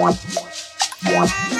Música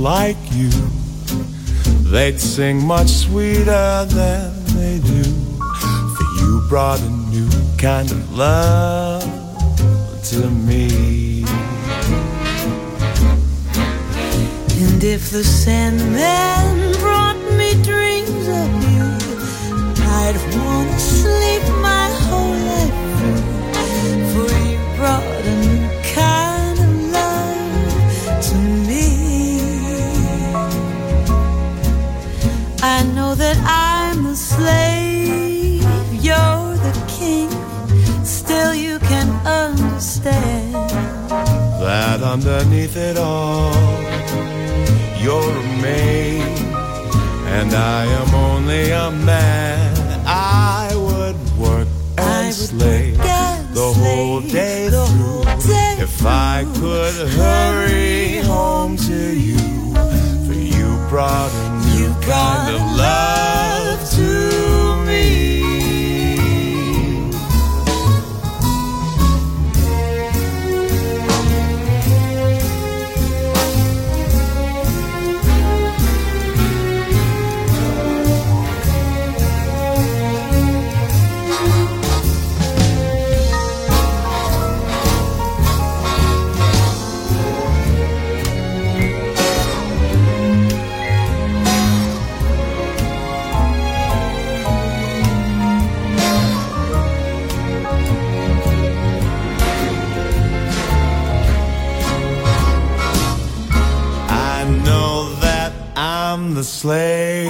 Like you, they'd sing much sweeter than they do. For you brought a new kind of love to me. And if the Sandman brought me dreams of you, I'd wanna sleep my whole life through. For you brought a new kind that I'm the slave, you're the king. Still, you can understand. That underneath it all, you're a maid, and I am only a man. I would work and slave the whole day the through. whole day if I could hurry home to you, for you brought kind of love to me. Slave.